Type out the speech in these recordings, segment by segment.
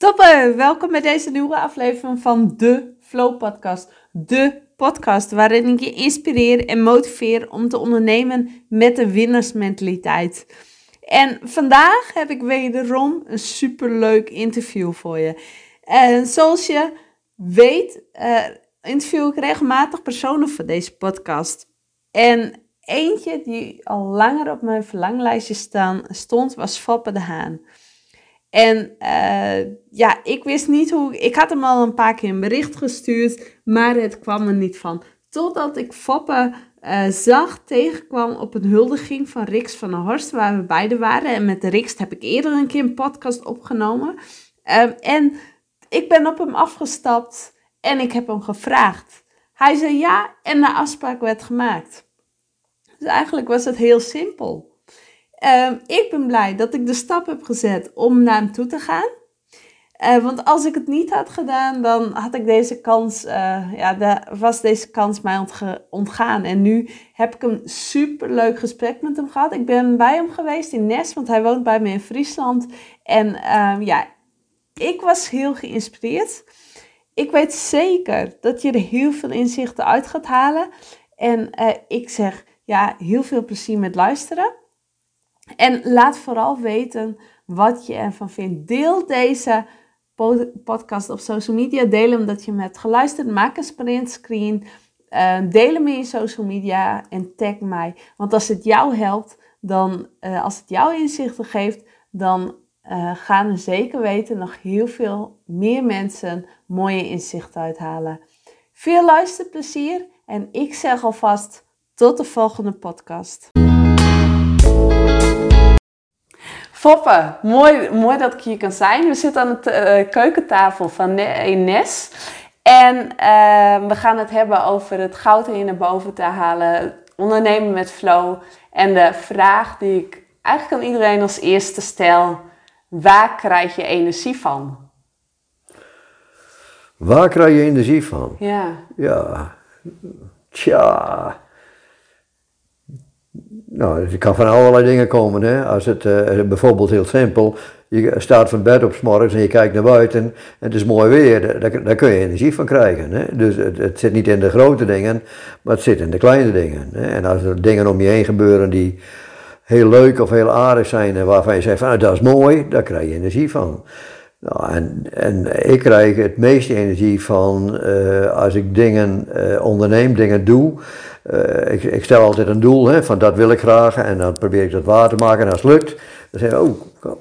Toppen, welkom bij deze nieuwe aflevering van de Flow Podcast. De podcast waarin ik je inspireer en motiveer om te ondernemen met de winnersmentaliteit. En vandaag heb ik wederom een superleuk interview voor je. En zoals je weet, uh, interview ik regelmatig personen voor deze podcast. En eentje die al langer op mijn verlanglijstje staan, stond, was Foppe de Haan. En uh, ja, ik wist niet hoe. Ik had hem al een paar keer een bericht gestuurd, maar het kwam er niet van. Totdat ik Foppe uh, zag, tegenkwam op een huldiging van Rix van der Horst, waar we beide waren. En met Rix heb ik eerder een keer een podcast opgenomen. Uh, en ik ben op hem afgestapt en ik heb hem gevraagd. Hij zei ja en de afspraak werd gemaakt. Dus eigenlijk was het heel simpel. Uh, ik ben blij dat ik de stap heb gezet om naar hem toe te gaan. Uh, want als ik het niet had gedaan, dan had ik deze kans, uh, ja, de, was deze kans mij ontgaan. En nu heb ik een superleuk gesprek met hem gehad. Ik ben bij hem geweest in Nes, want hij woont bij me in Friesland. En ehm, ja, ik was heel geïnspireerd. Ik weet zeker dat je er heel veel inzichten uit gaat halen. En uh, ik zeg, ja, heel veel plezier met luisteren. En laat vooral weten wat je ervan vindt. Deel deze podcast op social media. Deel hem dat je hem hebt geluisterd. Maak een printscreen. Uh, deel hem in je social media en tag mij. Want als het jou helpt, dan, uh, als het jou inzichten geeft, dan uh, gaan er zeker weten nog heel veel meer mensen mooie inzichten uithalen. Veel luisterplezier en ik zeg alvast tot de volgende podcast. Foppe, mooi, mooi dat ik hier kan zijn. We zitten aan de uh, keukentafel van Ines. En uh, we gaan het hebben over het goud in naar boven te halen. Ondernemen met flow. En de vraag die ik eigenlijk aan iedereen als eerste stel. Waar krijg je energie van? Waar krijg je energie van? Ja. Ja, tja. Nou, het kan van allerlei dingen komen. Hè. Als het uh, bijvoorbeeld heel simpel, je staat van bed op morgens en je kijkt naar buiten en het is mooi weer, daar, daar kun je energie van krijgen. Hè. Dus het, het, zit niet in de grote dingen, maar het zit in de kleine dingen. Hè. En als er dingen om je heen gebeuren die heel leuk of heel aardig zijn en waarvan je zegt van nou, dat is mooi, daar krijg je energie van. Nou, en, en ik krijg het meeste energie van uh, als ik dingen uh, onderneem, dingen doe. Uh, ik, ik, stel altijd een doel, hè, van dat wil ik graag en dan probeer ik dat waar te maken en als het lukt, dan zeg ik, oh,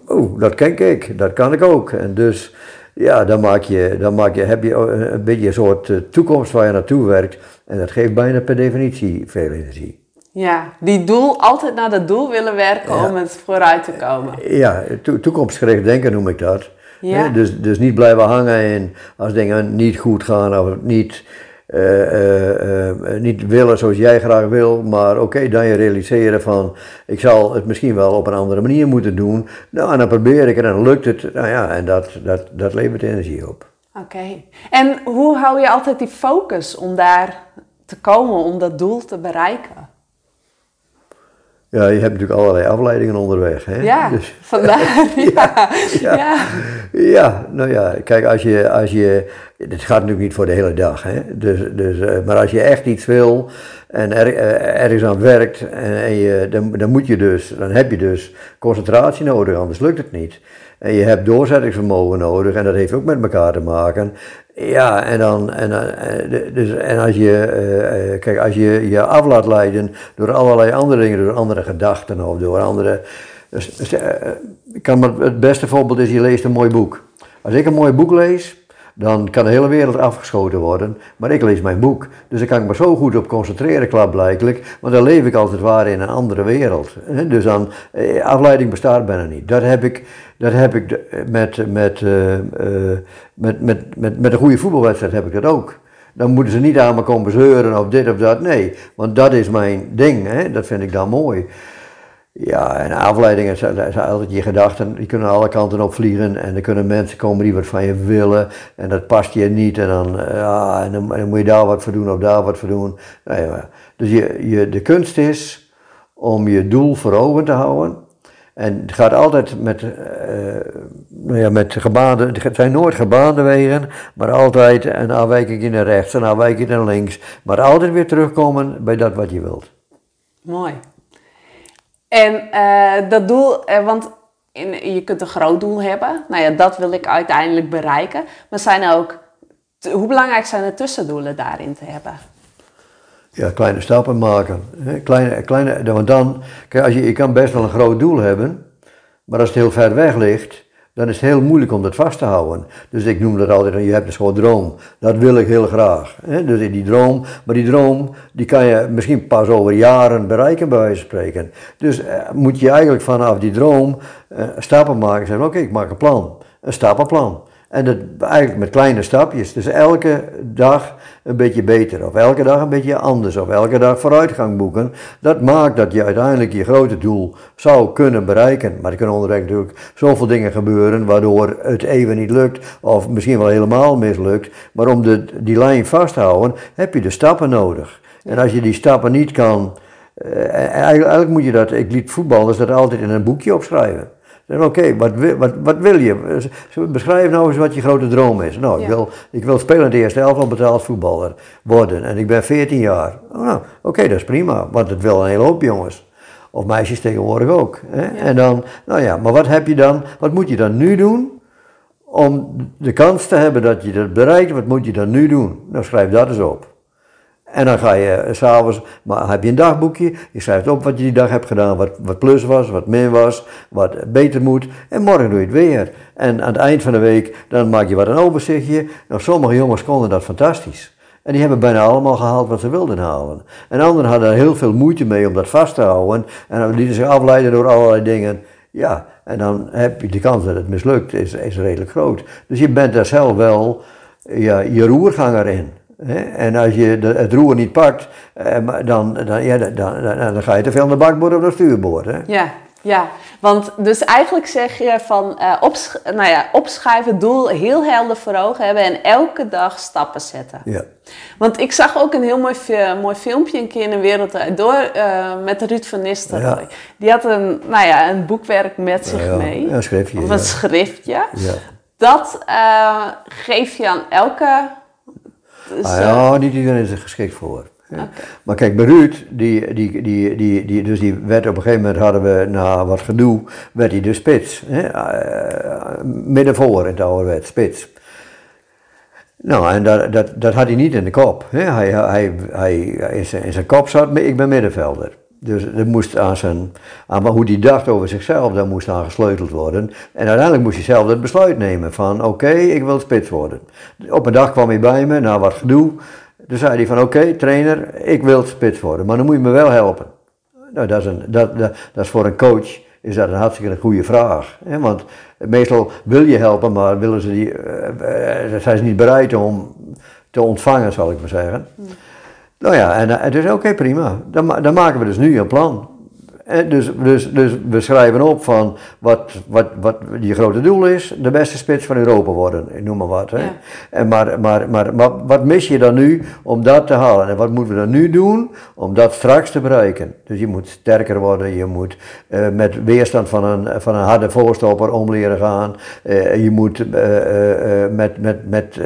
oh, dat ken ik, dat kan ik ook. En dus, ja, dan, maak je, dan maak je, heb je een beetje een soort toekomst waar je naartoe werkt en dat geeft bijna per definitie veel energie. Ja, die doel, altijd naar dat doel willen werken ja. om het vooruit te komen. Ja, to toekomstgericht denken noem ik dat. Ja. Dus, dus niet blijven hangen in als dingen niet goed gaan of niet, uh, uh, uh, niet willen zoals jij graag wil, maar oké, okay, dan je realiseren van ik zal het misschien wel op een andere manier moeten doen. Nou, en dan probeer ik het en dan lukt het. Nou ja, en dat, dat, dat levert energie op. Oké. Okay. En hoe hou je altijd die focus om daar te komen, om dat doel te bereiken? Ja, je hebt natuurlijk allerlei afleidingen onderweg. Hè? Ja, dus, vandaar. ja, ja, ja. ja, nou ja, kijk, als je, als je, het gaat natuurlijk niet voor de hele dag, hè? Dus, dus, maar als je echt iets wil en er, ergens aan werkt, en, en je, dan, dan moet je dus, dan heb je dus concentratie nodig, anders lukt het niet. En je hebt doorzettingsvermogen nodig en dat heeft ook met elkaar te maken. Ja, en dan, en, dus, en als je, uh, kijk, als je je af laat leiden door allerlei andere dingen, door andere gedachten of door andere. Dus, dus kan het beste voorbeeld is, je leest een mooi boek. Als ik een mooi boek lees, dan kan de hele wereld afgeschoten worden. Maar ik lees mijn boek. Dus daar kan ik me zo goed op concentreren, klaarblijkelijk. Want dan leef ik als het ware in een andere wereld. Dus dan, afleiding bestaat bijna niet. Dat heb ik, dat heb ik met, met, uh, uh, met, met, met, met een goede voetbalwedstrijd heb ik dat ook. Dan moeten ze niet aan me komen zeuren of dit of dat. Nee, want dat is mijn ding. Hè? Dat vind ik dan mooi. Ja, en afleidingen zijn, altijd je gedachten, die kunnen alle kanten op vliegen en er kunnen mensen komen die wat van je willen en dat past je niet en dan, ja, en dan, dan moet je daar wat voor doen of daar wat voor doen. Nee, dus je, je, de kunst is om je doel voor ogen te houden En het gaat altijd met, uh, nou ja, met gebaande, het zijn nooit gebaande wegen, maar altijd een afwijking naar rechts, een afwijking naar links. Maar altijd weer terugkomen bij dat wat je wilt. Mooi. En uh, dat doel, want in, je kunt een groot doel hebben. Nou ja, dat wil ik uiteindelijk bereiken. Maar zijn ook, hoe belangrijk zijn de tussendoelen daarin te hebben? Ja, kleine stappen maken. Kleine, kleine, want dan, kijk, als je, je kan best wel een groot doel hebben, maar als het heel ver weg ligt, dan is het heel moeilijk om dat vast te houden. Dus ik noem dat altijd, je hebt een soort droom. Dat wil ik heel graag. Hè? Dus die droom, maar die droom, die kan je misschien pas over jaren bereiken, bij wijze van spreken. Dus eh, moet je eigenlijk vanaf die droom eh, stappen maken. Zeggen, oké, ik maak een plan. Een stappenplan. En dat eigenlijk met kleine stapjes. Dus elke dag een beetje beter. Of elke dag een beetje anders. Of elke dag vooruitgang boeken. Dat maakt dat je uiteindelijk je grote doel zou kunnen bereiken. Maar er kunnen onderweg natuurlijk zoveel dingen gebeuren. Waardoor het even niet lukt. Of misschien wel helemaal mislukt. Maar om de, die lijn vast te houden heb je de stappen nodig. En als je die stappen niet kan. Eh, eigenlijk, eigenlijk moet je dat. Ik liet voetballers dat altijd in een boekje opschrijven. Oké, wat, wat, wat wil je? Beschrijf nou eens wat je grote droom is. Nou, ik, wil, ik wil spelen in de eerste helft van betaald voetballer worden. En ik ben 14 jaar. Oh, nou, oké, dat is prima. Want het wil een hele hoop jongens. Of meisjes tegenwoordig ook. Hè? En dan, nou ja, maar wat heb je dan? Wat moet je dan nu doen? Om de kans te hebben dat je dat bereikt, wat moet je dan nu doen? Nou, schrijf dat eens op. En dan ga je eh, s'avonds, maar heb je een dagboekje, je schrijft op wat je die dag hebt gedaan, wat, wat plus was, wat min was, wat beter moet. En morgen doe je het weer. En aan het eind van de week, dan maak je wat een overzichtje. Nou, sommige jongens konden dat fantastisch. En die hebben bijna allemaal gehaald wat ze wilden halen. En anderen hadden er heel veel moeite mee om dat vast te houden. En dan lieten zich afleiden door allerlei dingen. Ja, en dan heb je de kans dat het mislukt, is, is redelijk groot. Dus je bent daar zelf wel ja, je roerganger in. En als je het roer niet pakt, eh, dan, dan, ja, dan, dan, dan ga je te veel naar de bakboord of naar stuurboord. Hè? Ja, ja, want dus eigenlijk zeg je van uh, opsch nou ja, opschrijven, doel heel helder voor ogen hebben en elke dag stappen zetten. Ja. Want ik zag ook een heel mooi, mooi filmpje een keer in de wereld door uh, met Ruud van Nistelrooy. Die had een, nou ja, een boekwerk met zich ja, mee. een schriftje. Of een schriftje. Dat uh, geef je aan elke dus, ah, ja, niet iedereen is er geschikt voor. Maar kijk, bij Ruud, die, die, die, die, die, dus die werd op een gegeven moment, hadden we na wat gedoe, werd hij de spits. Hè? Uh, midden voor in het ouderwet, spits. Nou, en dat, dat, dat had hij niet in de kop. Hè? Hij, hij, hij, in, zijn, in zijn kop zat, ik ben middenvelder. Dus er moest aan, zijn, aan hoe hij dacht over zichzelf, daar moest aan gesleuteld worden. En uiteindelijk moest hij zelf het besluit nemen van oké, ik wil spits worden. Op een dag kwam hij bij me, na wat gedoe. Toen zei hij van oké, trainer, ik wil spits worden, maar dan moet je me wel helpen. Nou, dat is, een, dat, dat, dat is voor een coach is dat een hartstikke goede vraag. Hè? Want meestal wil je helpen, maar willen ze die, uh, zijn ze niet bereid om te ontvangen, zal ik maar zeggen. Hmm. Nou ja, en het is oké, prima. Dan, dan maken we dus nu een plan. En dus, dus, dus we schrijven op van wat, wat, wat je grote doel is, de beste spits van Europa worden, ik noem maar wat. Hè. En maar, maar, maar, maar wat mis je dan nu om dat te halen? En wat moeten we dan nu doen om dat straks te bereiken? Dus je moet sterker worden, je moet uh, met weerstand van een, van een harde voorstopper om leren gaan, uh, je moet uh, met, met, met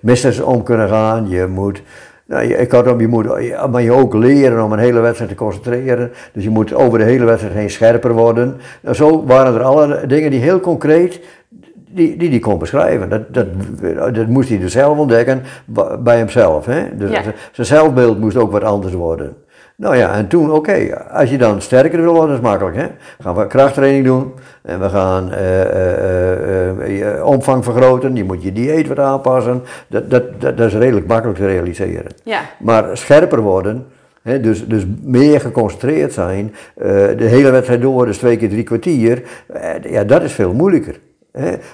missers om kunnen gaan, je moet... Nou, ik had je moet, maar je ook leren om een hele wedstrijd te concentreren. Dus je moet over de hele wedstrijd heen scherper worden. Nou, zo waren er alle dingen die heel concreet, die die, die kon beschrijven. Dat, dat, dat moest hij dus zelf ontdekken bij hemzelf. Hè? Dus zijn zelfbeeld moest ook wat anders worden. Nou ja, en toen, oké, als je dan sterker wil worden, dat is makkelijk, hè. Gaan we krachttraining doen en we gaan uh, uh, omvang vergroten, je moet je dieet wat aanpassen. Dat, dat, dat, dat is redelijk makkelijk te realiseren. Ja. Maar scherper worden, hè, dus, dus meer geconcentreerd zijn, de hele wedstrijd door, dus twee keer drie kwartier, ja, dat is veel moeilijker.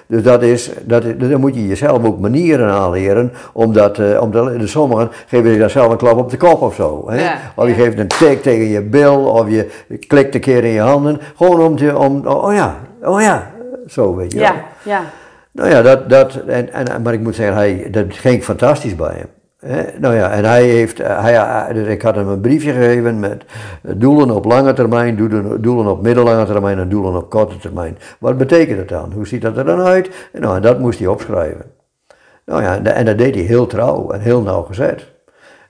Dus dat is, dat, dan moet je jezelf ook manieren aanleren, omdat, uh, omdat de sommigen geven je dan zelf een klap op de kop of zo. Hè? of je geeft een tik tegen je bil, of je klikt een keer in je handen, gewoon om te, om, oh ja, oh ja, zo weet je Ja, ja. Nou ja, dat, dat en, en, maar ik moet zeggen, hij, dat ging fantastisch bij hem. Nou ja, en hij heeft, eh, hij, eh, dus ik had hem een briefje gegeven met doelen op lange termijn, doelen, doelen op middellange termijn en doelen op korte termijn. Wat betekent dat dan? Hoe ziet dat er dan uit? Nou, en dat moest hij opschrijven. Nou ja, en dat deed hij heel trouw en heel nauwgezet.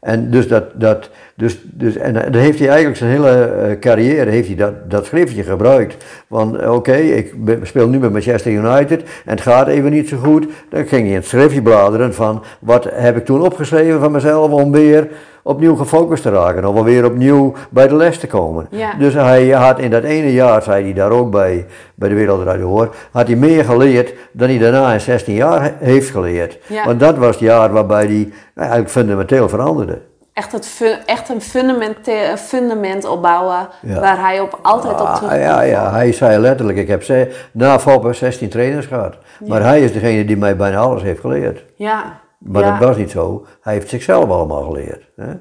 En dus dat, dat dus, dus, en dan heeft hij eigenlijk zijn hele uh, carrière, heeft hij dat, dat schriftje gebruikt. Van oké, ik speel nu met Manchester United en het gaat even niet zo goed. Dan ging hij in het schriftje bladeren van wat heb ik toen opgeschreven van mezelf om weer opnieuw gefocust te raken. Of weer opnieuw bij de les te komen. Ja. Dus hij had in dat ene jaar, zei hij daar ook bij, bij de Wereldradio Hoor, had hij meer geleerd dan hij daarna in 16 jaar heeft geleerd. Ja. Want dat was het jaar waarbij hij eigenlijk fundamenteel veranderde. Echt, het echt een fundament, fundament opbouwen Ja. waar hij op altijd op Ah, terug ja, ja, hij zei letterlijk, ik heb na Foppen 16 trainers gehad. Maar hij is degene die mij bijna alles heeft geleerd. Ja. Maar ja. dat was niet zo. Hij heeft zichzelf allemaal geleerd. Hè?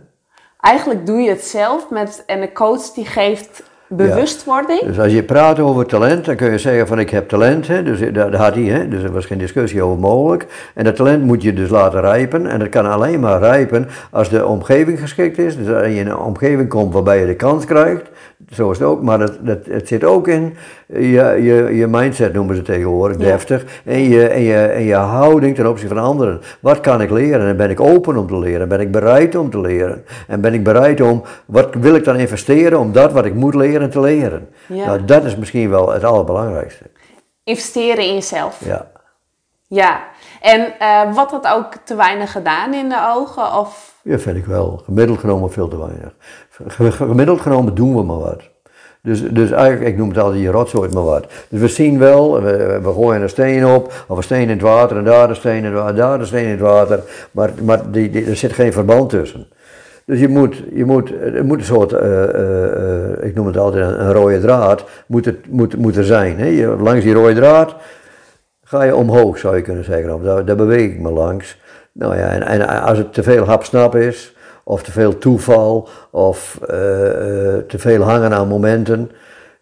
Eigenlijk doe je het zelf met, en de coach die geeft bewustwording. Dus als je praat over talent, dan kun je zeggen van ik heb talent. Hè? Dus dat, dat had hij, hè? dus er was geen discussie over mogelijk. En dat talent moet je dus laten rijpen. En dat kan alleen maar rijpen als de omgeving geschikt is. Dus als je in een omgeving komt waarbij je de kans krijgt. Zo is het ook, maar het, het, het zit ook in je, je, je mindset, noemen ze tegenwoordig, Ja. deftig. En je, en, je, en je houding ten opzichte van anderen. Wat kan ik leren? En ben ik open om te leren? Ben ik bereid om te leren? En ben ik bereid om, wat wil ik dan investeren om dat wat ik moet leren te leren? Ja. Nou, dat is misschien wel het allerbelangrijkste. Investeren in jezelf. Ja. Ja. En eh wordt dat ook te weinig gedaan in de ogen? Of Ja, vind ik wel. Gemiddeld genomen veel te weinig. Gemiddeld genomen doen we maar wat. Dus, dus eigenlijk, ik noem het altijd je rotzooi maar wat. Dus we zien wel, we, we gooien een steen op, of een steen in het water, en daar een steen in het water, daar een steen in het water. Maar, maar die, die, er zit geen verband tussen. Dus je moet, je moet, er moet een soort, eh, eh, eh, ik noem het altijd een, rode draad, moet, het, moet, moet er zijn. Hè? Je, langs die rode draad ga je omhoog, zou je kunnen zeggen. Of daar, beweeg ik me langs. Nou ja, en, en als het te veel hapsnap is, of te veel toeval, of eh, te veel hangen aan momenten.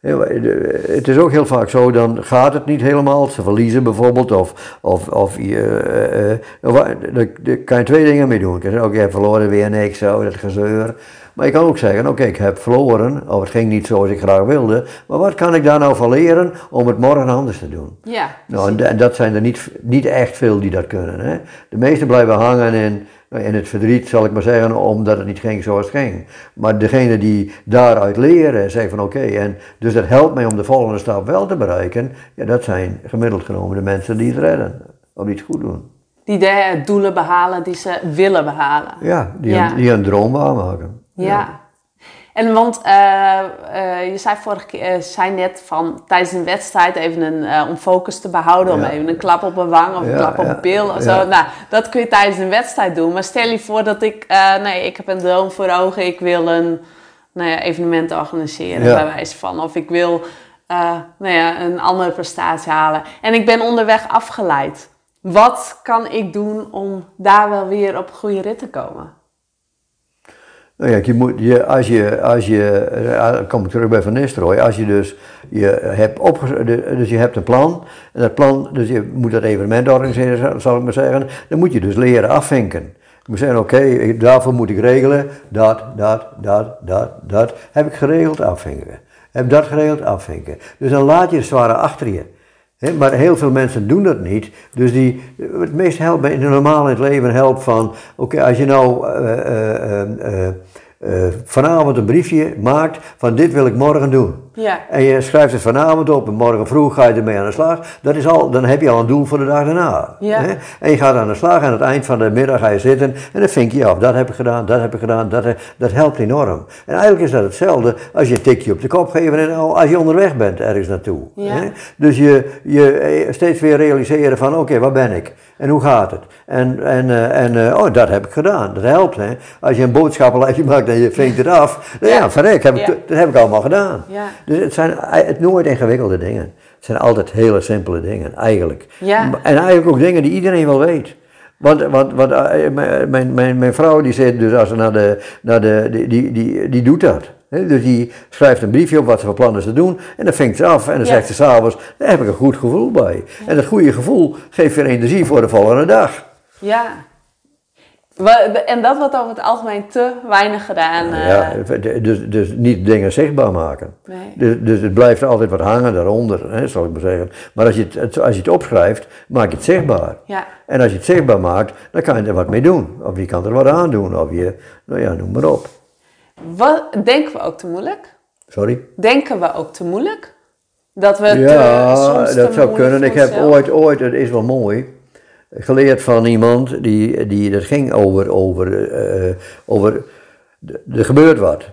Het is ook heel vaak zo, dan gaat het niet helemaal. Ze verliezen bijvoorbeeld, of, of, of je, eh, eh, eh, daar, kan je twee dingen mee doen. Je kan zeggen, oké, hebt verloren weer niks, zo, dat gezeur. Maar je kan ook zeggen, oké, ik heb verloren, of het ging niet zoals ik graag wilde. Maar wat kan ik daar nou van leren om het morgen anders te doen? ja. Nou, en, dat zijn er niet, niet echt veel die dat kunnen. Hè? De meesten blijven hangen in, in het verdriet, zal ik maar zeggen, omdat het niet ging zoals het ging. Maar degene die daaruit leren en zeggen van oké, en dus dat helpt mij om de volgende stap wel te bereiken, ja, dat zijn gemiddeld genomen de mensen die het redden, of die het goed doen. Die de doelen behalen die ze willen behalen. Ja, die, Ja. Een, die een droom waarmaken. Ja. En want eh, eh, je zei vorige keer, eh, zei net van tijdens een wedstrijd even een, om focus te behouden, om Ja. even een klap op een wang of een klap op ja, een pil of zo. Nou, dat kun je tijdens een wedstrijd doen. Maar stel je voor dat ik, nee, ik heb een droom voor ogen, ik wil een nou ja, evenement organiseren bij wijze van. Of ik wil nou ja, een andere prestatie halen. En ik ben onderweg afgeleid. Wat kan ik doen om daar wel weer op goede rit te komen? Nou ja, je moet, je, als je, als je, kom ik terug bij Van Nistelrooy, als je dus, je hebt dus je hebt een plan, en dat plan, dus je moet dat evenement organiseren, zal ik maar zeggen, dan moet je dus leren afvinken. Moet zeggen, oké, daarvoor moet ik regelen, dat, dat, dat, dat, dat, heb ik geregeld, afvinken. Heb dat geregeld, afvinken. Dus dan laat je het zware achter je. Maar heel veel mensen doen dat niet. Dus die, het meest helpt bij normaal in het leven helpt van, oké, als je nou eh, eh, eh, eh, eh, vanavond een briefje maakt van dit wil ik morgen doen. Ja. En je schrijft het vanavond op en morgen vroeg ga je ermee aan de slag. Dat is al, dan heb je al een doel voor de dag daarna. Ja. Hè? En je gaat aan de slag en aan het eind van de middag ga je zitten en dan vink je af. Dat heb ik gedaan, dat heb ik gedaan, dat, he- dat helpt enorm. En eigenlijk is dat hetzelfde als je een tikje op de kop geeft en al- als je onderweg bent ergens naartoe. Ja. Hè? Dus je, je eh, steeds weer realiseren van oké, waar ben ik? En hoe gaat het? En, en, eh, en eh, oh, dat heb ik gedaan. Dat helpt. Hè? Als je een boodschappenlijstje maakt en je vinkt het af, dan ja, verrek, heb ik, dat heb ik allemaal gedaan. Ja. Dus het zijn ei- het nooit ingewikkelde dingen. Het zijn altijd hele simpele dingen, eigenlijk. Ja. En eigenlijk ook dingen die iedereen wel weet. Want, want, want eh, mijn, mijn, mijn, mijn vrouw die zit dus als ze naar de, naar de die, die, die, die doet dat. Hè, Dus die schrijft een briefje op wat ze van plan is te doen. En dan vinkt ze af. En dan Ja. zegt ze s'avonds, daar heb ik een goed gevoel bij. En dat goede gevoel geeft weer energie voor de volgende dag. Ja. En dat wordt over het algemeen te weinig gedaan. eh, Ja, dus, dus niet dingen zichtbaar maken. nee. Dus, dus het blijft altijd wat hangen daaronder, hè, zal ik maar zeggen. Maar als je, het- als je het opschrijft, maak je het zichtbaar. Ja. En als je het zichtbaar maakt, dan kan je er wat mee doen. Of je kan er wat aan doen, of je, nou ja, noem maar op. Wat, denken we ook te moeilijk? Sorry? Denken we ook te moeilijk? Dat we te, Ja, soms te dat zou kunnen. Ik heb ooit, ooit, het is wel mooi, geleerd van iemand die, die dat ging over, over, eh, over, de- er gebeurt wat.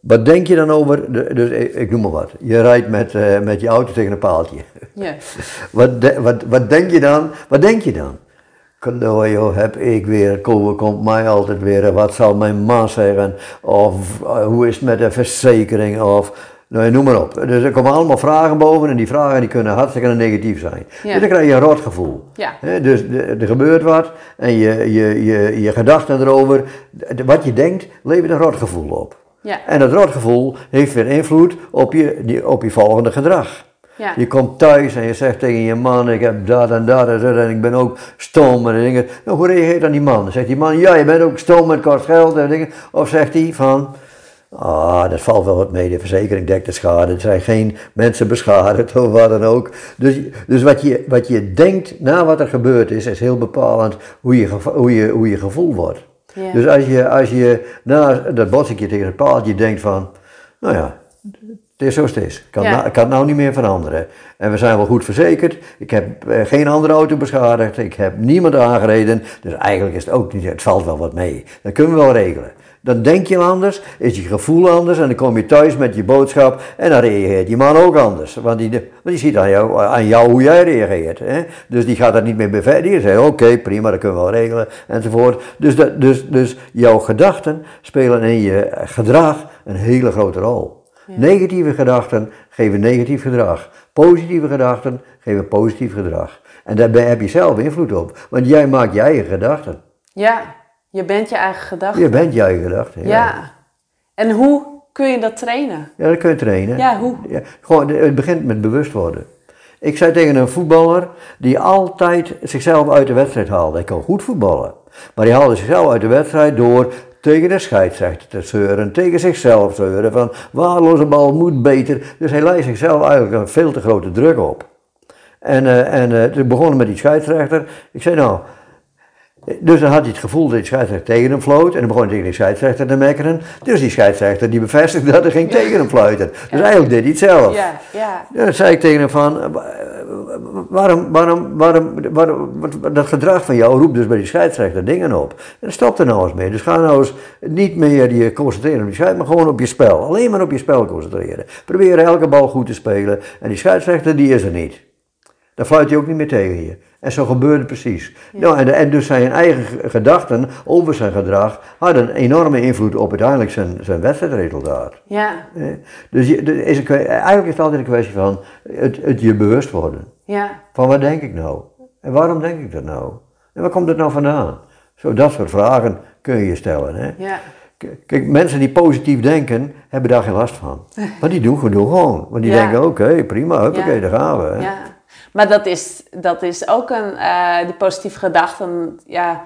Wat denk je dan over, de- dus ik, ik noem maar wat, je rijdt met, eh, met je auto tegen een paaltje. Ja. Wat, de- wat, wat denk je dan? Wat denk je dan? Kanooi, joh, heb ik weer, komen komt mij altijd weer, wat zal mijn ma zeggen? Of eh, hoe is het met de verzekering? Of, nou, noem maar op. Dus er komen allemaal vragen boven en die vragen die kunnen hartstikke negatief zijn. Ja. Dus dan krijg je een rotgevoel. Ja. Dus er gebeurt wat en je, je, je, je gedachten erover, wat je denkt, levert een rotgevoel op. Ja. En dat rotgevoel heeft weer invloed op je, die- op je volgende gedrag. Ja. Je komt thuis en je zegt tegen je man, ik heb dat en dat en zo, en ik ben ook stom en dingen. Nou, hoe reageert dan die man? Zegt die man, ja, je bent ook stom, het kost geld en dingen. Of zegt hij van, ah, dat valt wel wat mee, de verzekering dekt de schade, er zijn geen mensen beschadigd of wat dan ook. Dus, dus wat, je, wat je denkt na wat er gebeurd is, is heel bepalend hoe je, hoe je, hoe je gevoel wordt. Ja. Dus als je, als je na dat botsingje tegen het paaltje denkt van, nou ja, het is zoals het is. Ik kan, Ja. nou- kan het nou niet meer veranderen. En we zijn wel goed verzekerd. Ik heb eh, geen andere auto beschadigd. Ik heb niemand aangereden. Dus eigenlijk is het ook niet, het valt wel wat mee. Dat kunnen we wel regelen. Dan denk je anders, is je gevoel anders en dan kom je thuis met je boodschap en dan reageert die man ook anders. Want die, want die ziet aan jou, aan jou hoe jij reageert. Hè? Dus die gaat dat niet meer bevestigen. Die zegt, oké, prima, dat kunnen we wel regelen enzovoort. Dus, dat, dus, dus jouw gedachten spelen in je gedrag een hele grote rol. Negatieve gedachten geven negatief gedrag. Positieve gedachten geven positief gedrag. En daarbij heb je zelf invloed op. Want jij maakt je eigen gedachten. ja, je bent je eigen gedachte. Je bent je eigen gedachten. Ja. En hoe kun je dat trainen? Ja, dat kun je trainen. Ja, hoe? Ja, gewoon, het begint met bewust worden. Ik zei tegen een voetballer die altijd zichzelf uit de wedstrijd haalde. Hij kon goed voetballen. Maar die haalde zichzelf uit de wedstrijd door tegen de scheidsrechter te zeuren, tegen zichzelf zeuren van waarloze bal moet beter. Dus hij leidt zichzelf eigenlijk een veel te grote druk op. En, eh, en eh, toen begonnen met die scheidsrechter. Ik zei nou, dus dan had hij het gevoel dat die scheidsrechter tegen hem floot. En dan begon hij tegen die scheidsrechter te mekkeren. Dus die scheidsrechter die bevestigde dat hij ging tegen hem fluiten. Dus eigenlijk deed hij het zelf. Ja, ja. Dan zei ik tegen hem van, waarom, waarom, waarom, waarom, dat gedrag van jou roept dus bij die scheidsrechter dingen op. En stop er nou eens mee. Dus ga nou eens niet meer je concentreren op die scheidsrechter, maar gewoon op je spel. Alleen maar op je spel concentreren. Probeer elke bal goed te spelen. En die scheidsrechter, die is er niet. Dan fluit hij ook niet meer tegen je. En zo gebeurde precies. Nou, en, en dus zijn eigen gedachten over zijn gedrag hadden een enorme invloed op uiteindelijk zijn, zijn wedstrijdresultaat. Ja, Eh, Dus je, er is een, eigenlijk is het altijd een kwestie van het, het je bewust worden. ja, Van wat denk ik nou? En waarom denk ik dat nou? En waar komt het nou vandaan? Zo, dat soort vragen kun je je stellen. Hè? ja. Kijk, mensen die positief denken, hebben daar geen last van. Maar die doen, gewoon. Want die Ja. denken, oké, prima, Ja. daar gaan we. hè. Ja, maar dat is, dat is ook een, eh, die positieve gedachten, ja,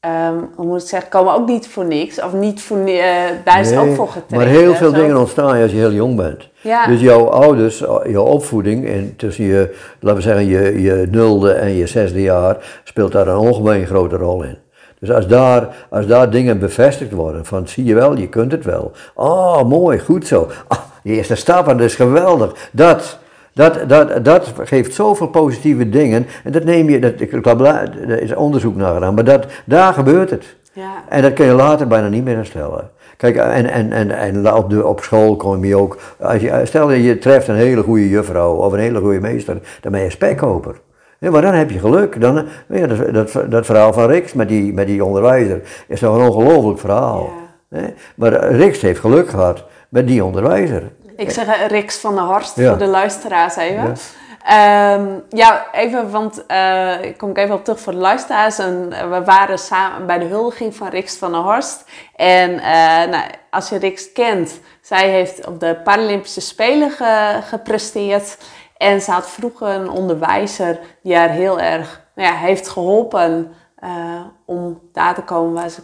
ehm, hoe moet ik zeggen, komen ook niet voor niks. Of niet voor, eh, daar is Nee, ook voor getraind. Maar heel veel zo. dingen ontstaan als je heel jong bent. Ja. Dus jouw ouders, jouw opvoeding, en tussen je, laten we zeggen, je, je nulde en je zesde jaar, speelt daar een ongemeen grote rol in. Dus als daar, als daar dingen bevestigd worden, van zie je wel, je kunt het wel. Oh, mooi, goed zo. Ah, je eerste stap, en dat is geweldig. Dat, dat, dat, dat geeft zoveel positieve dingen. En dat neem je, dat, er is onderzoek naar gedaan, maar dat, daar gebeurt het. Ja, En dat kun je later bijna niet meer herstellen. Kijk, en, en, en, en op, de, op school kom je ook. Als je, stel dat je treft een hele goede juffrouw of een hele goede meester, dan ben je spekkoper. Ja, maar dan heb je geluk. Dan, ja, dat, dat, dat verhaal van Rix met die, met die onderwijzer is toch een ongelooflijk verhaal. Maar Rix heeft geluk gehad met die onderwijzer. Ik zeg eh, Rix van der Horst Ja. voor de luisteraars even. Ja. Ja, ja even, want eh, ik kom ik even op terug voor de luisteraars. En, eh, we waren samen bij de huldiging van Rix van der Horst. En nou, als je Rix kent, zij heeft op de Paralympische Spelen ge- gepresteerd. En ze had vroeger een onderwijzer die haar heel erg nou ja, heeft geholpen om daar te komen waar ze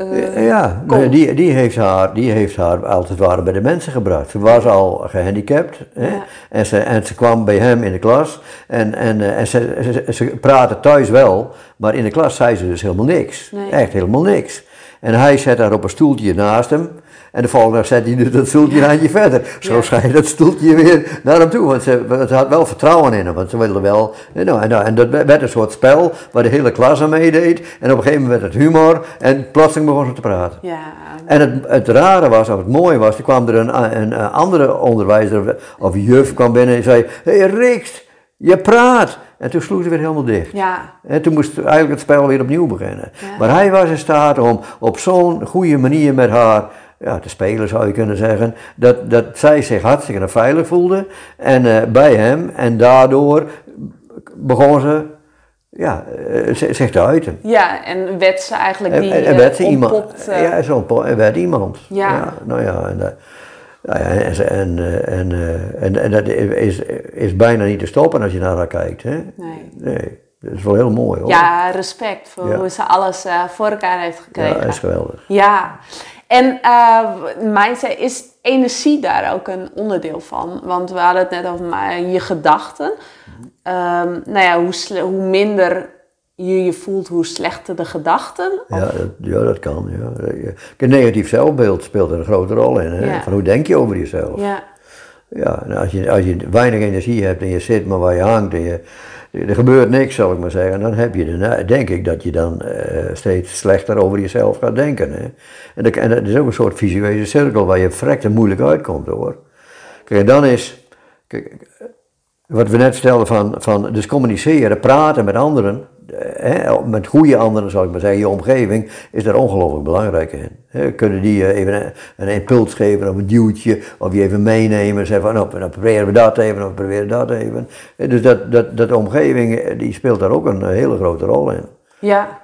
uh, ja, die, die, heeft haar, die heeft haar als het ware bij de mensen gebracht. Ze was al gehandicapt hè? En, ze, en ze kwam bij hem in de klas en, en, en ze, ze, ze praatte thuis wel, maar in de klas zei ze dus helemaal niks. Echt helemaal niks. En hij zet daar op een stoeltje naast hem. En de volgende dag zet hij dat stoeltje een handje verder. Zo ja. schijnt dat stoeltje weer naar hem toe. Want ze, ze had wel vertrouwen in hem. Want ze wilde wel. En, en dat werd een soort spel waar de hele klas aan meedeed. En op een gegeven moment werd het humor. En plotseling begon ze te praten. Ja. En het, het rare was, of het mooie was, er kwam er een, een, andere onderwijzer of, juf kwam binnen en zei: Hé hey, Riks, je praat. En toen sloeg ze weer helemaal dicht. Ja. En toen moest eigenlijk het spel weer opnieuw beginnen. Maar hij was in staat om op zo'n goede manier met haar ja, te spelen zou je kunnen zeggen, dat, dat zij zich hartstikke veilig voelde en, uh, bij hem en daardoor begon ze ja, uh, zich te uiten. Ja, en werd ze eigenlijk die en, en werd ze iemand, Ja, zo'n werd iemand. Ja. ja. Nou ja, en, ja, en, en, en, en, en, dat is, is bijna niet te stoppen als je naar haar kijkt. Hè? Nee. nee. Dat is wel heel mooi hoor. Ja, respect voor hoe ze alles uh, voor elkaar heeft gekregen. Ja, dat is geweldig. Ja, en uh, mindset is energie daar ook een onderdeel van. Want we hadden het net over je gedachten. Um, nou ja, hoe, hoe minder je je voelt, hoe slechter de gedachten. Ja, dat, ja, dat kan. Ja. Een negatief zelfbeeld speelt er een grote rol in. Hè? Van hoe denk je over jezelf? Ja. Ja, en als je, als je weinig energie hebt en je zit maar waar je hangt en je, er gebeurt niks, zal ik maar zeggen, dan heb je de, denk ik dat je dan uh, steeds slechter over jezelf gaat denken. Hè? En, dat, en is ook een soort visuele cirkel waar je verrekte moeilijk uitkomt hoor. Kijk, en dan is, kijk, wat we net stelden van, van dus communiceren, praten met anderen, met goede anderen zal ik maar zeggen, je omgeving, is daar ongelooflijk belangrijk in. Kunnen die even een, een, impuls geven of een duwtje, of je even meenemen, zeggen van nou, nou proberen we dat even, of proberen dat even. Dus dat, dat, dat omgeving, die speelt daar ook een hele grote rol in. Ja.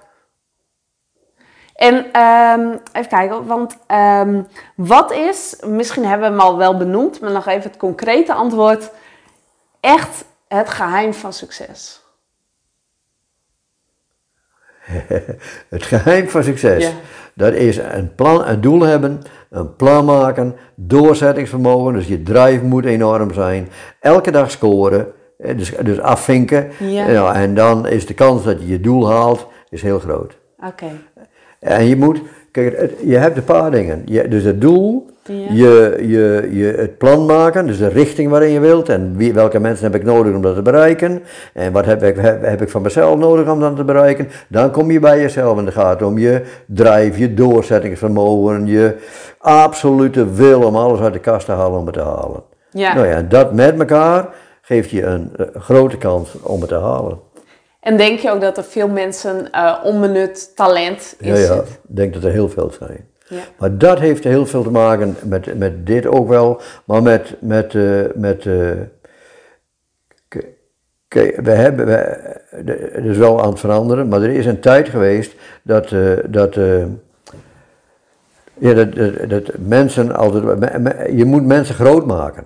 En um, even kijken, want um, wat is, misschien hebben we hem al wel benoemd, maar nog even het concrete antwoord, echt het geheim van succes? het geheim van succes, dat is een, plan, een doel hebben, een plan maken, doorzettingsvermogen, dus je drive moet enorm zijn, elke dag scoren, dus, dus afvinken, ja. en dan is de kans dat je je doel haalt, is heel groot. Oké. En je moet, kijk, je hebt een paar dingen. Je, dus het doel, je, je, je het plan maken, dus de richting waarin je wilt en wie, welke mensen heb ik nodig om dat te bereiken en wat heb ik, heb, heb ik van mezelf nodig om dat te bereiken. Dan kom je bij jezelf en het gaat om je drive, je doorzettingsvermogen, je absolute wil om alles uit de kast te halen om het te halen. Ja. Nou ja, dat met elkaar geeft je een, een grote kans om het te halen. En denk je ook dat er veel mensen uh, onbenut talent in ja, ja, ik denk dat er heel veel zijn. Maar dat heeft heel veel te maken met, met dit ook wel, maar met, met, uh, met kijk, we hebben, we, het is wel aan het veranderen, maar er is een tijd geweest dat, uh, dat, ja, dat, dat, mensen altijd, je moet mensen groot maken.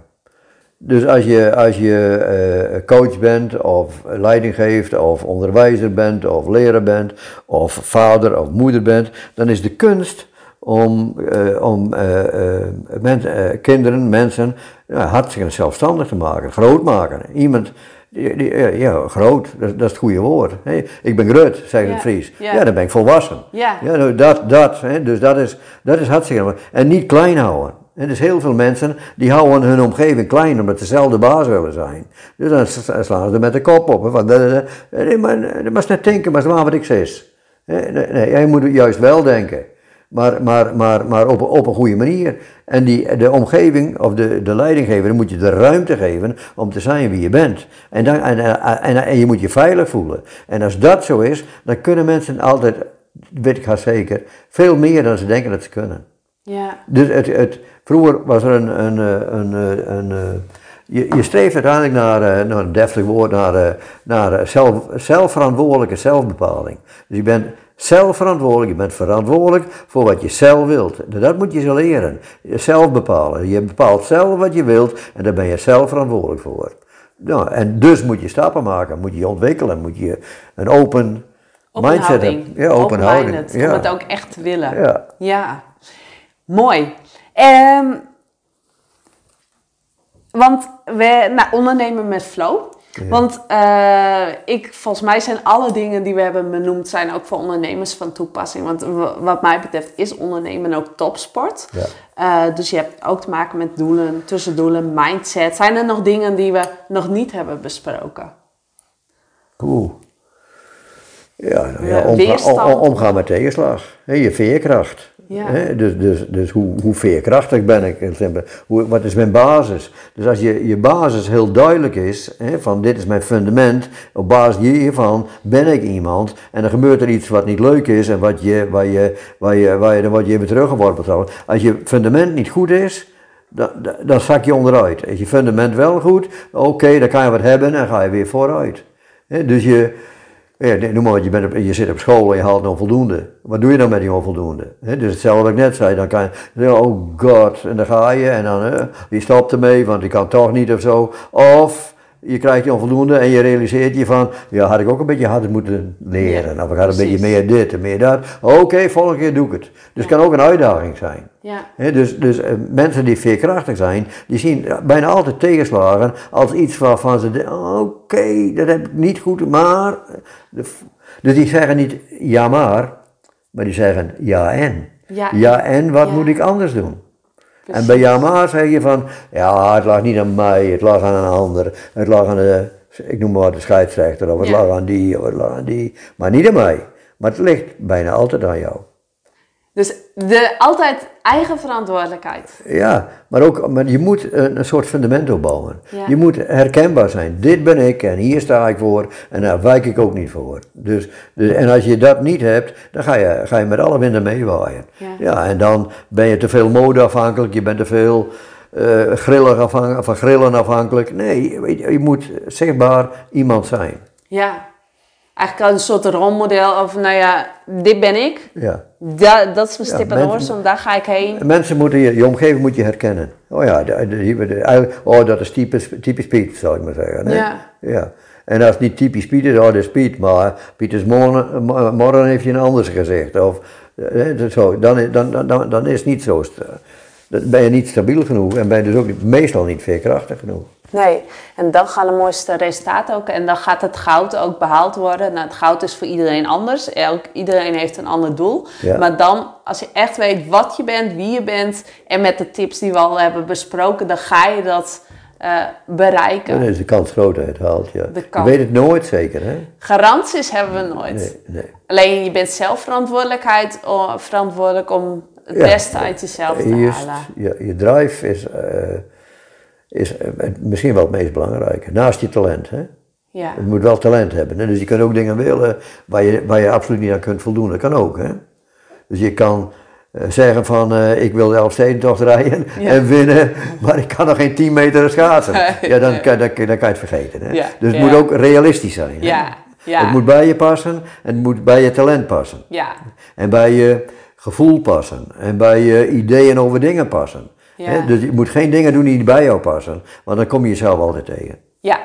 Dus als je, als je coach bent, of leiding geeft, of onderwijzer bent, of leraar bent, of vader of moeder bent, dan is de kunst om, uh, om men, kinderen, mensen, hartstikke zelfstandig te maken, groot maken. Iemand, die, die, ja, groot, dat, dat, is het goede woord. Hey, ik ben groot, zegt ja. het Fries. Ja. ja. dan ben ik volwassen. Ja. Ja, nou, dat, dat, hè, dus dat is, dat is hartstikke En niet klein houden. En dus heel veel mensen die houden hun omgeving klein omdat ze dezelfde baas willen zijn. Dus dan slaan ze er met de kop op. Van, nee, maar, je mag net denken, maar wat ik zeg. Nee, nee, jij moet juist wel denken. Maar, maar, maar, maar op, op een goede manier. En die, de omgeving of de, de leidinggever moet je de ruimte geven om te zijn wie je bent. En, dan, en, en, en je moet je veilig voelen. En als dat zo is, dan kunnen mensen altijd, weet ik haast zeker, veel meer dan ze denken dat ze kunnen. Ja. Dus het, het, vroeger was er een, een, een, een, een je, je streeft uiteindelijk naar, naar een deftig woord, naar, naar zelf, zelfverantwoordelijke zelfbepaling. Dus je bent zelfverantwoordelijk, je bent verantwoordelijk voor wat je zelf wilt. Dat moet je zo leren. Zelf bepalen. Je bepaalt zelf wat je wilt en daar ben je zelf verantwoordelijk voor. Nou, en dus moet je stappen maken, moet je ontwikkelen, moet je een open Open mindset houding. hebt. Ja, open houding. Ja. Om het ook echt te willen. Ja. Ja, mooi. Ehm, want we nou, ondernemen met flow. Want eh, ik, volgens mij zijn alle dingen die we hebben benoemd, zijn ook voor ondernemers van toepassing. Want wat mij betreft is ondernemen ook topsport. Ja. Eh, dus je hebt ook te maken met doelen, tussendoelen, mindset. Zijn er nog dingen die we nog niet hebben besproken? Oeh. Ja, ja, omga- omgaan met tegenslag. Je veerkracht. Ja. Dus dus, dus hoe, hoe veerkrachtig ben ik? Hoe, wat is mijn basis? Dus als je, je basis heel duidelijk is, hè, van dit is mijn fundament, op basis hiervan ben ik iemand, en dan gebeurt er iets wat niet leuk is en wat je, waar je, waar je, waar je, dan word je teruggeworpen. Als je fundament niet goed is, dan, dan, zak je onderuit. Is je fundament wel goed, oké, dan kan je wat hebben en ga je weer vooruit. Hè, dus je, ja, noem maar wat, je, bent op, je zit op school en je haalt onvoldoende. Wat doe je dan met die onvoldoende? Hè, dus hetzelfde wat ik net zei, dan kan je, oh god, en dan ga je en dan, hè, je stopt ermee, want ik kan toch niet of zo. Of je krijgt die onvoldoende en je realiseert je van, ja, had ik ook een beetje harder moeten leren. Ja, of ik had een beetje meer dit en meer dat. Oké, volgende keer doe ik het. Dus het kan ook een uitdaging zijn. Ja. Dus dus eh, mensen die veerkrachtig zijn, die zien bijna altijd tegenslagen als iets waarvan ze denken, "Oh, oké, dat heb ik niet goed, maar... F- Dus die zeggen niet ja maar, maar die zeggen ja en. Ja, en wat ja. moet ik anders doen? En bij ja maar zeg je van, ja het lag niet aan mij, het lag aan een ander, het lag aan de, ik noem maar de scheidsrechter, of het Ja. lag aan die, of het lag aan die, maar niet aan mij. Maar het ligt bijna altijd aan jou. Dus de, altijd eigen verantwoordelijkheid. Ja, maar ook, maar je moet een, een soort fundament opbouwen. Ja. Je moet herkenbaar zijn. Dit ben ik en hier sta ik voor en daar wijk ik ook niet voor. Dus, dus, en als je dat niet hebt, dan ga je, ga je met alle winden meewaaien. Ja. en dan ben je te veel modeafhankelijk, je bent te veel eh grillig afhan- van grillen afhankelijk. Nee, je, je moet zichtbaar iemand zijn. Ja. Eigenlijk een soort rolmodel of, nou ja, dit ben ik. Ja. Da, dat is mijn stip en mensen- horizon, daar ga ik heen. Mensen moeten je, je omgeving moet je herkennen. Oh ja, de, de- de- de- eigenlijk- oh, dat is typisch, typisch Piet, zou ik maar zeggen. Ja. ja. En als het niet typisch Piet is, oh, dat is Piet, maar Piet is morgen, mo- morgen heeft hij een anders gezegd. Of, eh, dat zo, dan, is- dan, dan, dan, dan is het niet zo. Ben je niet stabiel genoeg en ben je dus ook niet- meestal niet veerkrachtig genoeg. Nee, en dan gaan de mooiste resultaten ook. En dan gaat het goud ook behaald worden. Nou, het goud is voor iedereen anders. Elk, iedereen heeft een ander doel. Ja. Maar dan, als je echt weet wat je bent, wie je bent... en met de tips die we al hebben besproken... dan ga je dat eh, bereiken. Dan is de kans je het haalt, ja. Je weet het nooit zeker, hè? Garanties hebben we nooit. Nee, nee. Alleen je bent zelf verantwoordelijkheid, o- verantwoordelijk om het Ja. beste uit jezelf te halen. je, je drive is, eh, is eh, misschien wel het meest belangrijke, naast je talent, hè? Ja. Het moet wel talent hebben. Hè? Dus je kunt ook dingen willen waar je, waar je absoluut niet aan kunt voldoen. Dat kan ook. Hè? Dus je kan eh, zeggen van ik wil de Elfstedentocht rijden Ja. en winnen, maar ik kan nog geen 10 meter schaatsen. Ja, dan, kan, dan, dan kan je het vergeten. Hè? Ja. Dus het Ja. moet ook realistisch zijn. hè? Ja. Het moet bij je passen en het moet bij je talent passen. Ja, En bij je gevoel passen. En bij je ideeën over dingen passen. Ja. Dus je moet geen dingen doen die niet bij jou passen. Want dan kom je jezelf altijd tegen. ja.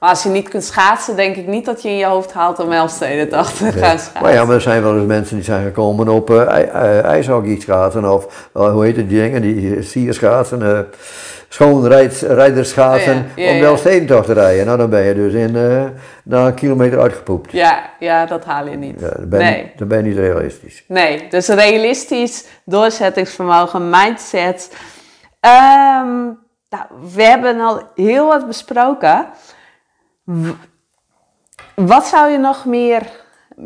Maar als je niet kunt schaatsen, denk ik niet dat je in je hoofd haalt om Elfstedentocht te gaan schaatsen. Maar ja, maar er zijn wel eens mensen die zijn gekomen op eh, ijshockey schaatsen of eh, hoe heet het die dingen, die sierschaatsen, eh schoonrijderschaatsen Oh ja, om de ja. Elfstedentocht te rijden. Nou, dan ben je dus in, eh, na een kilometer uitgepoept. Ja, ja, dat haal je niet. Ja, dan, ben je, nee. niet- dan ben je niet realistisch. nee, dus realistisch, doorzettingsvermogen, mindset. Ehm, nou, we hebben al heel wat besproken. Wat zou je nog meer...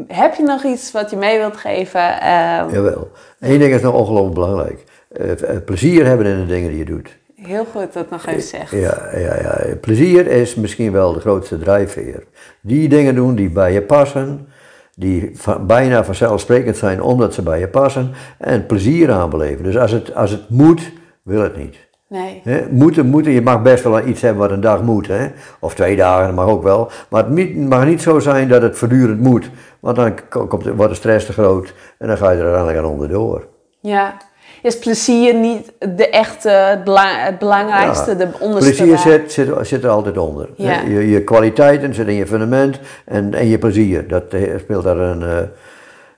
Heb je nog iets wat je mee wilt geven? Ehm, Jawel. Eén ding is nog ongelooflijk belangrijk. Eh, plezier hebben in de dingen die je doet. Heel goed dat nog even zegt. Ja, ja, ja. Plezier is misschien wel de grootste drijfveer. Die dingen doen die bij je passen, die bijna vanzelfsprekend zijn omdat ze bij je passen, en plezier aanbeleven. Dus als het, als het moet, wil het niet. Nee. Moeten, moeten, je mag best wel iets hebben wat een dag moet, hè? of twee dagen, dat mag ook wel. Maar het mag niet zo zijn dat het voortdurend moet, want dan ko- komt, wordt de stress te groot en dan ga je er uiteindelijk aan onderdoor. Ja. Is plezier niet de echte, het, bela- het belangrijkste, Ja, de onderste Plezier zit, zit, zit er altijd onder. Ja. Je, je kwaliteiten zitten in je fundament en, en je plezier. Dat eh, speelt daar een. eh,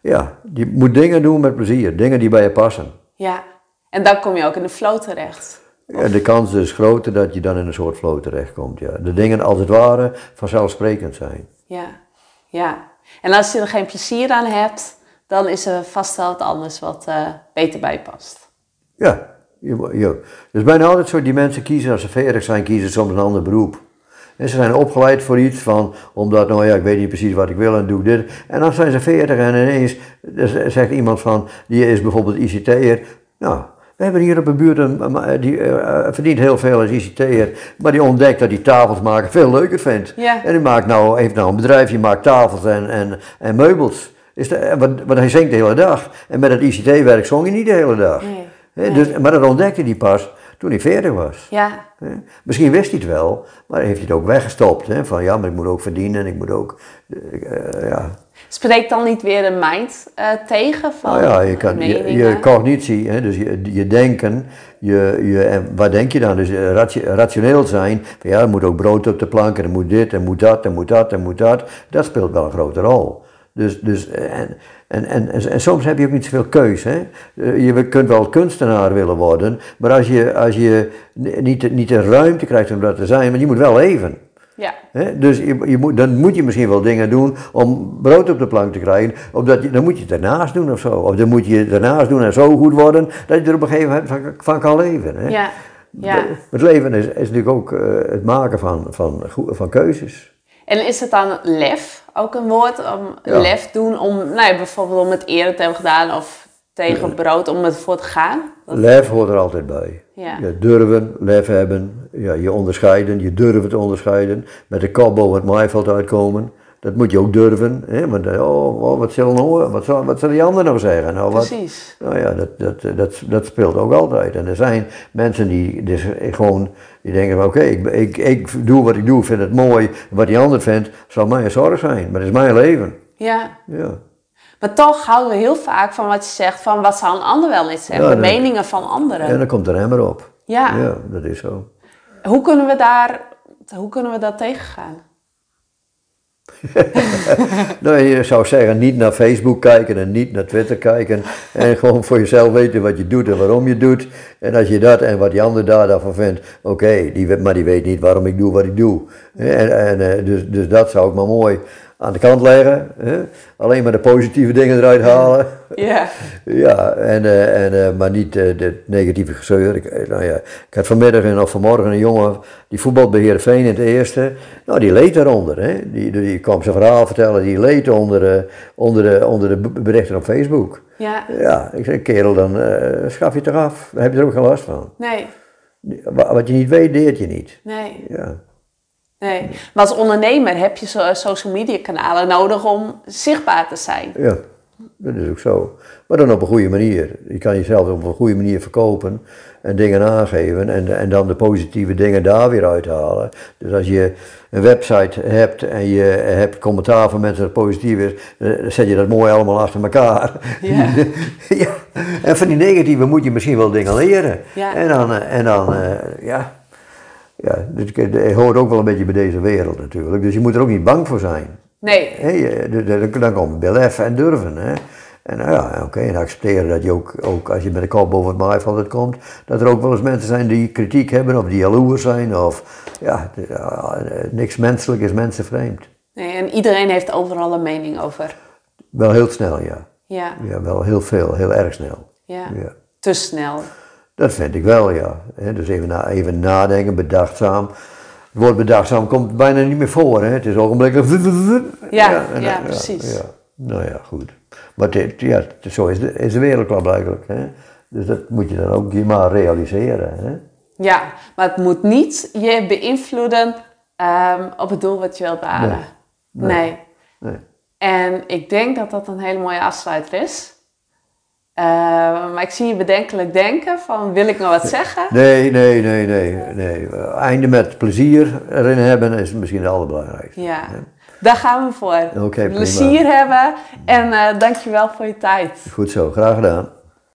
ja, je moet dingen doen met plezier, dingen die bij je passen. Ja, en dan kom je ook in de flow terecht. En de kans is groter dat je dan in een soort flow terechtkomt. Ja. De dingen als het ware vanzelfsprekend zijn. Ja, ja. En als je er geen plezier aan hebt, dan is er vast wel wat anders wat eh, beter bij past. Ja, je, dus bijna altijd zo, die mensen kiezen, als ze veertig zijn, kiezen ze soms een ander beroep. En ze zijn opgeleid voor iets van, omdat, nou ja, ik weet niet precies wat ik wil en doe ik dit. En dan zijn ze veertig en ineens eh, zegt iemand van, die is bijvoorbeeld ICT'er. Nou, we hebben hier op een buurt een, een- die eh, verdient heel veel als ICT'er, maar die ontdekt dat die tafels maken veel leuker vindt. Ja. En die maakt nou, heeft nou een bedrijfje, maakt tafels en, en, en meubels. Is de, wat, want hij zingt de hele dag. En met het ICT-werk zong hij niet de hele dag. Nee. Dus, maar dat ontdekte hij pas toen hij 40 was. Ja. Misschien wist hij het wel, maar heeft hij het ook weggestopt. Hè, van ja, maar ik moet ook verdienen en ik moet ook. eh, ja. spreekt dan niet weer de mind eh, tegen van Nou ja, je, kan, je, cognitie, hè, dus je, je denken, je, je, en wat denk je dan? Dus eh, ratio- rationeel zijn, van ja, er moet ook brood op de plank en er moet dit en moet dat en moet dat en moet dat. Dat speelt wel een grote rol. Dus, dus, en, en, en, en, soms heb je ook niet zoveel keus. Hè? Eh, Je kunt wel kunstenaar willen worden, maar als je, als je niet, de- niet de ruimte krijgt om dat te zijn, want je moet wel leven. Ja, Hè? Dus je, je moet, dan moet je misschien wel dingen doen om brood op de plank te krijgen. Omdat je, dan moet je het daarnaast doen of zo. Of dan moet je het daarnaast doen en zo goed worden dat je er op een gegeven moment van, van kan leven. Hè? ja, ja. Het leven is, is natuurlijk ook eh, het maken van, van, van keuzes. En is het dan lef ook een woord om Ja. lef doen om, nou ja, bijvoorbeeld om het eerder te hebben gedaan of tegen brood om het voor te gaan? Dat- Lef hoort er altijd bij. Ja. Ja, durven, lef hebben, ja, je onderscheiden, je durven te onderscheiden. Met de kop boven het maaiveld uitkomen. Dat moet je ook durven. Hè? Want, oh, oh, wat zullen nou, wat, zal, wat zullen die anderen nou zeggen? Nou, wat, Precies. Nou ja, dat, dat, dat, dat speelt ook altijd. En er zijn mensen die dus gewoon die denken van oké, ik, ik, ik doe wat ik doe, vind het mooi. Wat die ander vindt, zal mijn zorg zijn. Maar het is mijn leven. Ja. Ja. Maar toch houden we heel vaak van wat je zegt van wat zou een ander wel eens zeggen, Ja, de meningen van anderen. En dan komt er emmer op. Ja. Ja, dat is zo. Hoe kunnen we daar, hoe kunnen we dat tegengaan? Nou, je zou zeggen, niet naar Facebook kijken en niet naar Twitter kijken. En gewoon voor jezelf weten wat je doet en waarom je doet. En als je dat en wat die ander daar daarvan vindt, oké, die maar die weet niet waarom ik doe wat ik doe. En, en, eh, dus, dus dat zou ik maar mooi aan de kant leggen. Hè? Alleen maar de positieve dingen eruit halen. Ja. Ja, en, eh, en, eh, maar niet eh, de negatieve gezeur. Ik, nou ja, ik had vanmiddag en of vanmorgen een jongen die voetbalt bij Heerenveen in het eerste. Nou, die leed daaronder. Hè? Die, die kwam zijn verhaal vertellen, die leed onder, onder, de, onder de berichten op Facebook. Ja. Ja, ik zei, kerel, dan schaf je het eraf. Dan heb je er ook geen last van. Nee. Wa- Wat je niet weet, deert je niet. Nee. Ja. Nee. Maar als ondernemer heb je social media kanalen nodig om zichtbaar te zijn. Ja, dat is ook zo. Maar dan op een goede manier. Je kan jezelf op een goede manier verkopen en dingen aangeven en, en dan de positieve dingen daar weer uithalen. Dus als je een website hebt en je hebt commentaar van mensen dat positief is, eh, dan zet je dat mooi allemaal achter elkaar. Ja. ja. En van die negatieve moet je misschien wel dingen leren. Ja. En dan, eh, en dan eh, ja. Ja, dus het hoort ook wel een beetje bij deze wereld natuurlijk. Dus je moet er ook niet bang voor zijn. Nee. Hé, eh, dan komt belef en durven. Hè. En nou ja, oké, en accepteren dat je ook, ook als je met de kop boven het maaiveld komt, dat er ook wel eens mensen zijn die kritiek hebben of die jaloers zijn of ja, eh, niks menselijk is mensenvreemd. nee. En iedereen heeft overal een mening over. Wel heel snel, ja. Ja. Ja, wel heel veel, heel erg snel. Ja. Ja. Te snel. Dat vind ik wel, ja. Dus even, na, even nadenken, bedachtzaam. Het woord bedachtzaam komt bijna niet meer voor, hè. Het is ogenblikkelijk... Ja, en- ja, precies. Ja. Nou ja, goed. Maar dit, ja, zo is de, is de wereld wel blijkbaar, hè. Dus dat moet je dan ook je maar realiseren, hè. Ja, maar het moet niet je beïnvloeden ehm, op het doel wat je wilt behalen. Nee. Nee. Nee. En ik denk dat dat een hele mooie afsluiter is. Eh, maar ik zie je bedenkelijk denken van, wil ik nog wat zeggen? Nee, nee, nee, nee, nee. Einde met plezier erin hebben is misschien het allerbelangrijkste. Ja, daar gaan we voor. Prima. Plezier hebben en eh dankjewel voor je tijd. Goed zo, graag gedaan.